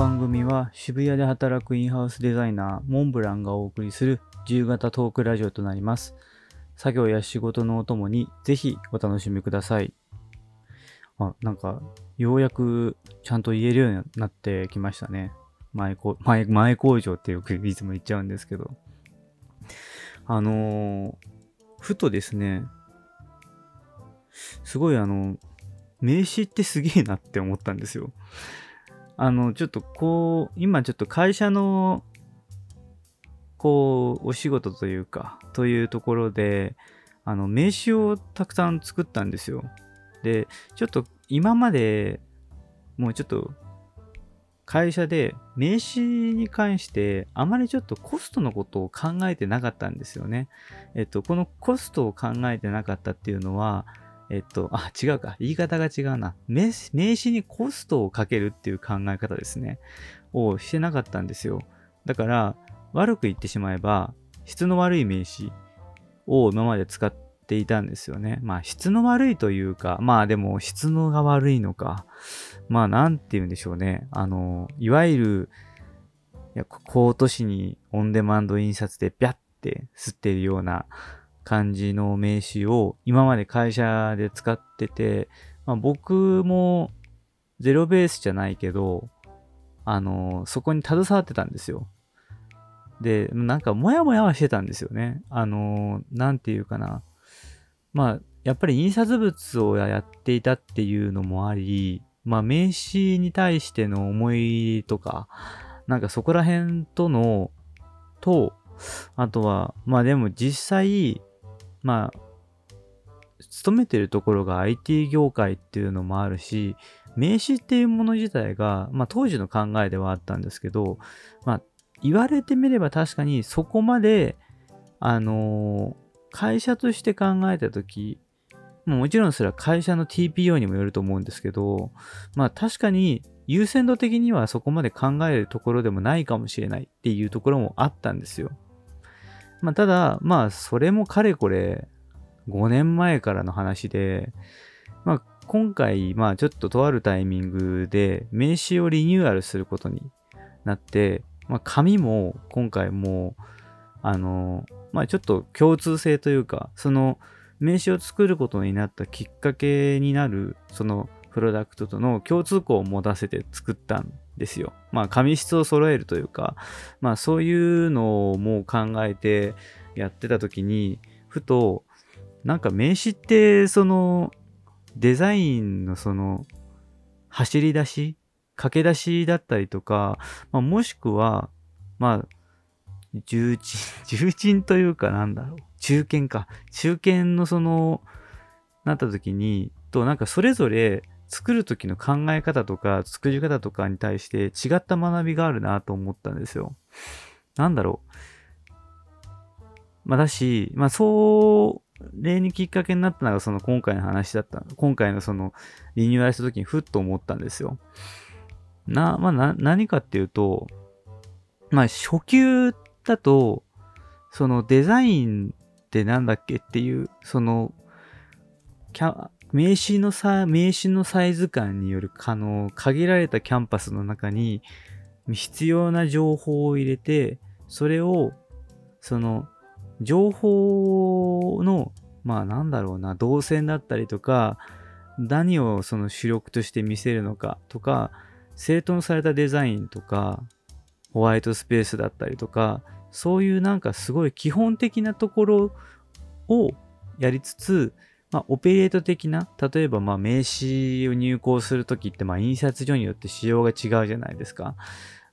番組は渋谷で働くインハウスデザイナーモンブランがお送りする自由形トークラジオとなります。作業や仕事のお供にぜひお楽しみください。あ、なんか、ようやくちゃんと言えるようになってきましたね。前こ前前工場ってよくいつも言っちゃうんですけど。あのー、ふとですね、すごいあの、名刺ってすげえなって思ったんですよ。あの、ちょっとこう、今ちょっと会社の、こう、お仕事というか、というところで、あの、名刺をたくさん作ったんですよ。で、ちょっと今まで、もうちょっと、会社で名刺に関してあまりちょっとコストのことを考えてなかったんですよね。えっと、このコストを考えてなかったっていうのは、えっと、あ、違うか。言い方が違うな。名名刺にコストをかけるっていう考え方ですね。をしてなかったんですよ。だから、悪く言ってしまえば、質の悪い名刺を今まで使っていたんですよね。まあ、質の悪いというか、まあでも、質のが悪いのか。まあ、なんて言うんでしょうね。あの、いわゆる、いやコート紙にオンデマンド印刷でビャッて吸ってるような、感じの名刺を今まで会社で使ってて、まあ、僕もゼロベースじゃないけど、あの、そこに携わってたんですよ。で、なんかモヤモヤはしてたんですよね。あの、なんていうかな。まあ、やっぱり印刷物をやっていたっていうのもあり、まあ名刺に対しての思いとか、なんかそこら辺との、と、あとは、まあでも実際、まあ、勤めてるところが IT 業界っていうのもあるし、名刺っていうもの自体が、まあ当時の考えではあったんですけど、まあ言われてみれば確かにそこまで、あのー、会社として考えたとき、もちろんそれは会社の TPO にもよると思うんですけど、まあ確かに優先度的にはそこまで考えるところでもないかもしれないっていうところもあったんですよ。まあ、ただ、まあ、それもかれこれ5年前からの話で、まあ、今回、まあ、ちょっととあるタイミングで名刺をリニューアルすることになって、まあ、紙も今回も、あの、まあ、ちょっと共通性というか、その名刺を作ることになったきっかけになる、そのプロダクトとの共通項を持たせて作ったんですよ。まあ、紙質を揃えるというか、まあ、そういうのをもう考えてやってた時に、ふと、なんか名刺って、その、デザインのその、走り出し駆け出しだったりとか、まあ、もしくは、まあ、重鎮、重鎮というかなんだろう。中堅か。中堅のその、なった時に、と、なんかそれぞれ作る時の考え方とか作り方とかに対して違った学びがあるなと思ったんですよ。なんだろう。まあだし、まあそれにきっかけになったのがその今回の話だった。今回のそのリニューアルした時にふっと思ったんですよ。な、まあな、何かっていうと、まあ初級だと、そのデザインってなんだっけっていう、その、キャ名刺のさ、名刺のサイズ感による、あの、限られたキャンパスの中に必要な情報を入れて、それを、その、情報の、まあなんだろうな、動線だったりとか、何をその主力として見せるのかとか、整頓されたデザインとか、ホワイトスペースだったりとか、そういうなんかすごい基本的なところをやりつつ、まあ、オペレート的な、例えばまあ名刺を入稿するときって、まあ、印刷所によって仕様が違うじゃないですか。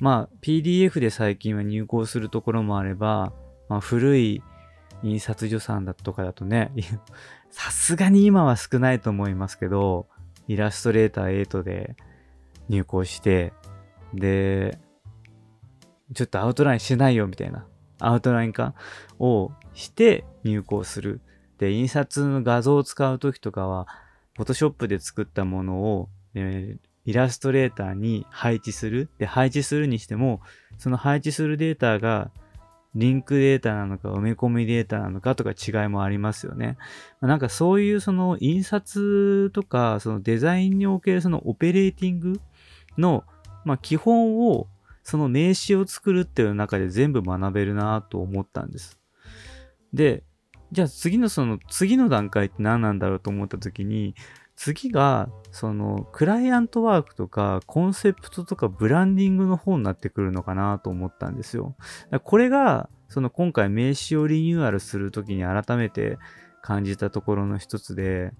まあ、PDF で最近は入稿するところもあれば、まあ、古い印刷所さんだとかだとね、さすがに今は少ないと思いますけど、イラストレーター8で入稿して、で、ちょっとアウトラインしないよみたいな、アウトライン化をして入稿する。で、印刷の画像を使うときとかは、フォトショップで作ったものを、えー、イラストレーターに配置する。で、配置するにしても、その配置するデータが、リンクデータなのか、埋め込みデータなのかとか違いもありますよね。なんかそういうその印刷とか、そのデザインにおけるそのオペレーティングの、まあ基本をその名詞を作るっていう中で全部学べるなと思ったんです。で、じゃあ次のその次の段階って何なんだろうと思った時に、次がそのクライアントワークとかコンセプトとかブランディングの方になってくるのかなと思ったんですよ。これがその今回名刺をリニューアルするときに改めて感じたところの一つで、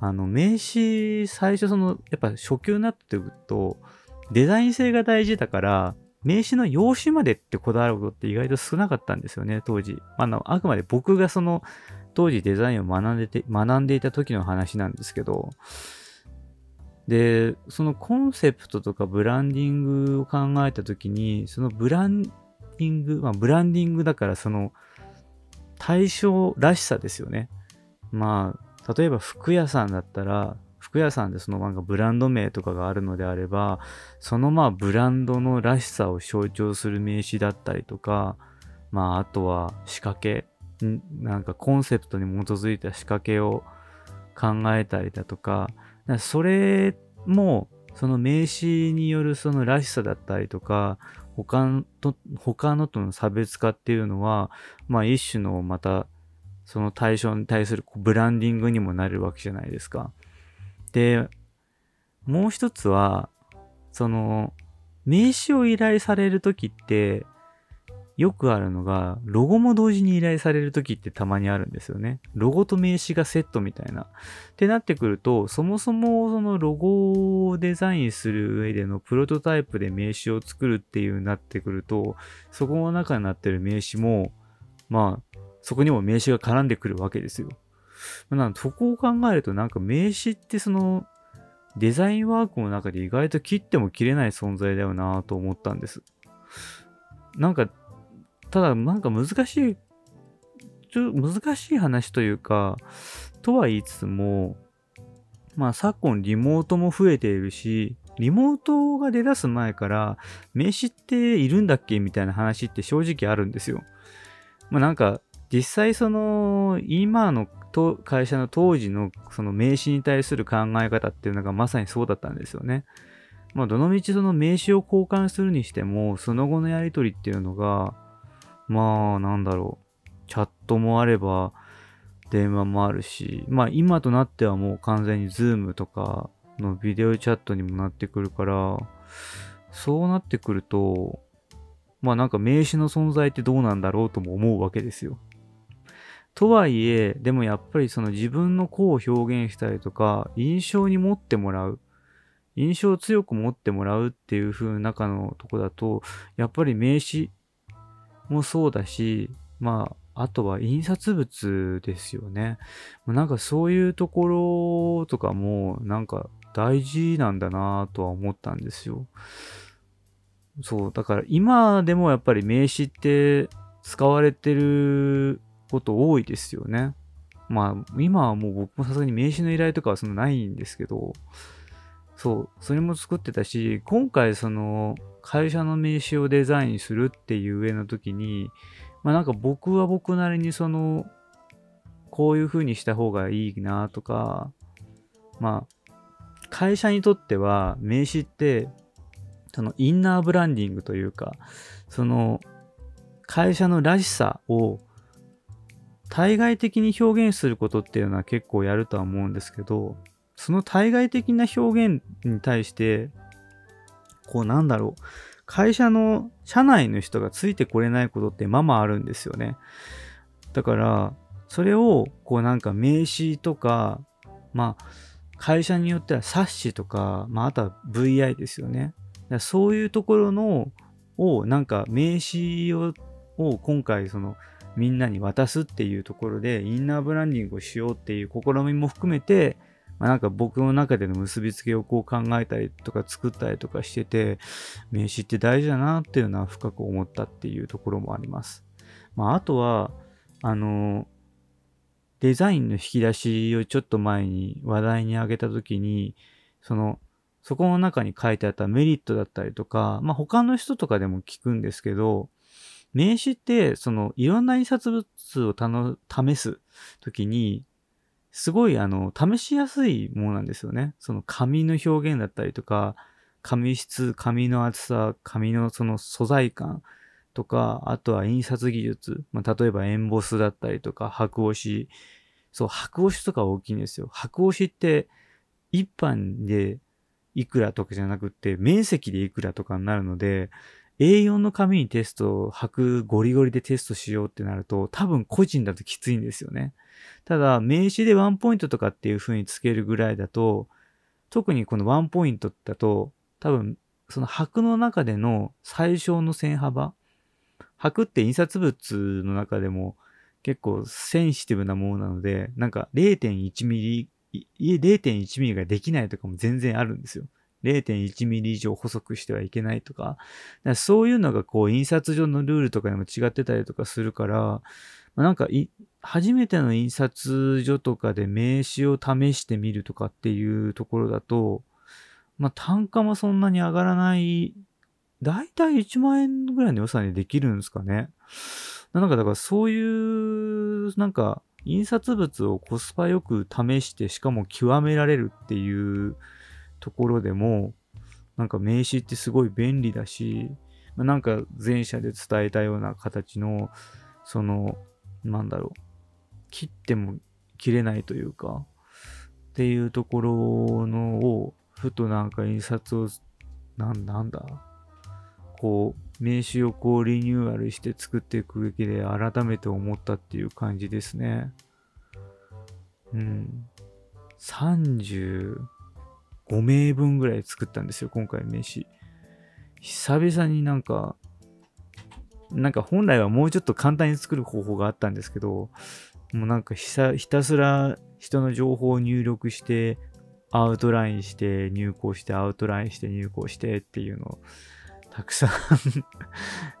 あの名刺最初そのやっぱ初級になってくるとデザイン性が大事だから、名刺の用紙までってこだわることって意外と少なかったんですよね、当時。あの、あくまで僕がその、当時デザインを学んでて、学んでいた時の話なんですけど、で、そのコンセプトとかブランディングを考えた時に、そのブランディング、まあブランディングだからその対象らしさですよね。まあ、例えば服屋さんだったら、服屋さんでそのなんかブランド名とかがあるのであれば、そのまあブランドのらしさを象徴する名詞だったりとか、まああとは仕掛け、なんかコンセプトに基づいた仕掛けを考えたりだとか、かそれもその名詞によるそのらしさだったりとか、他のと他のとの差別化っていうのは、まあ一種のまたその対象に対するブランディングにもなるわけじゃないですか。で、もう一つは、その、名刺を依頼されるときって、よくあるのが、ロゴも同時に依頼されるときってたまにあるんですよね。ロゴと名刺がセットみたいな。ってなってくると、そもそもそのロゴをデザインする上でのプロトタイプで名刺を作るっていうなってくると、そこの中になってる名刺も、まあ、そこにも名刺が絡んでくるわけですよ。なんそこを考えるとなんか名刺ってそのデザインワークの中で意外と切っても切れない存在だよなと思ったんです。なんか、ただなんか難しい、ちょ難しい話というか、とは言いつつも、まあ昨今リモートも増えているし、リモートが出だす前から名刺っているんだっけみたいな話って正直あるんですよ。まあなんか実際その今のと会社の当時のその名刺に対する考え方っていうのがまさにそうだったんですよね。まあ、どのみちその名刺を交換するにしても、その後のやりとりっていうのが、まあ、なんだろう、チャットもあれば、電話もあるし、まあ今となってはもう完全にズームとかのビデオチャットにもなってくるから、そうなってくると、まあなんか名刺の存在ってどうなんだろうとも思うわけですよ。とはいえ、でもやっぱりその自分の子を表現したりとか、印象に持ってもらう。印象を強く持ってもらうっていう風中のとこだと、やっぱり名刺もそうだし、まあ、あとは印刷物ですよね。なんかそういうところとかも、なんか大事なんだなとは思ったんですよ。そう、だから今でもやっぱり名刺って使われてること多いですよね。まあ、今はもう僕もさすがに名刺の依頼とかはそんなないんですけど、そう、それも作ってたし、今回その会社の名刺をデザインするっていう上の時に、まあなんか僕は僕なりにその、こういう風にした方がいいなとか、まあ、会社にとっては名刺って、そのインナーブランディングというか、その会社のらしさを対外的に表現することっていうのは結構やるとは思うんですけど、その対外的な表現に対して、こうなんだろう、会社の社内の人がついてこれないことってままあるんですよね。だから、それをこうなんか名刺とか、まあ、会社によっては冊子とか、まあ、あとは VI ですよね。そういうところの、をなんか名刺をを今回そのみんなに渡すっていうところでインナーブランディングをしようっていう試みも含めて、まあ、なんか僕の中での結びつけをこう考えたりとか作ったりとかしてて、名刺って大事だなっていうのは深く思ったっていうところもあります。まあ、あとは、あの、デザインの引き出しをちょっと前に話題に挙げたときに、その、そこの中に書いてあったメリットだったりとか、まあ他の人とかでも聞くんですけど、名刺って、その、いろんな印刷物をたの試すときに、すごい、あの、試しやすいものなんですよね。その紙の表現だったりとか、紙質、紙の厚さ、紙のその素材感とか、あとは印刷技術、まあ、例えばエンボスだったりとか、白押し、そう、白押しとか大きいんですよ。白押しって一般でいくらとかじゃなくて、面積でいくらとかになるので、A4 の紙にテストを白ゴリゴリでテストしようってなると、多分個人だときついんですよね。ただ、名刺でワンポイントとかっていう風につけるぐらいだと、特にこのワンポイントだと、多分、その白の中での最小の線幅。白って印刷物の中でも結構センシティブなものなので、なんか0.1ミリ、0.1ミリができないとかも全然あるんですよ。0.1ミリ以上細くしてはいけないとか。かそういうのがこう印刷上のルールとかでも違ってたりとかするから、ま、なんか初めての印刷所とかで名刺を試してみるとかっていうところだと、まあ単価もそんなに上がらない、だいたい1万円ぐらいの予算でできるんですかね。なんかだからそういう、なんか印刷物をコスパよく試してしかも極められるっていうところでも、なんか名刺ってすごい便利だし、ま、なんか前者で伝えたような形の、その、なんだろう、切っても切れないというか、っていうところのを、ふとなんか印刷を、なんなんだ、こう、名刺をこうリニューアルして作っていくべきで改めて思ったっていう感じですね。うん。30、5名分ぐらい作ったんですよ、今回名刺。久々になんか、なんか本来はもうちょっと簡単に作る方法があったんですけど、もうなんかひたすら人の情報を入力して、アウトラインして入稿して、アウトラインして入稿してっていうのをたくさん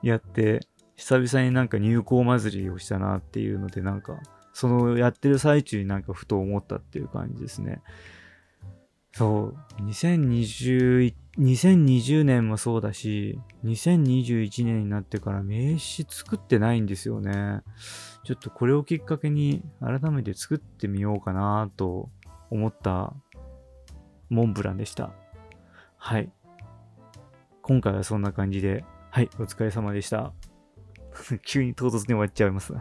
やって、久々になんか入稿祭りをしたなっていうので、なんか、そのやってる最中になんかふと思ったっていう感じですね。そう、2020、2020年もそうだし、2021年になってから名刺作ってないんですよね。ちょっとこれをきっかけに改めて作ってみようかなと思ったモンブランでした。はい。今回はそんな感じで、はい、お疲れ様でした。急に唐突に終わっちゃいます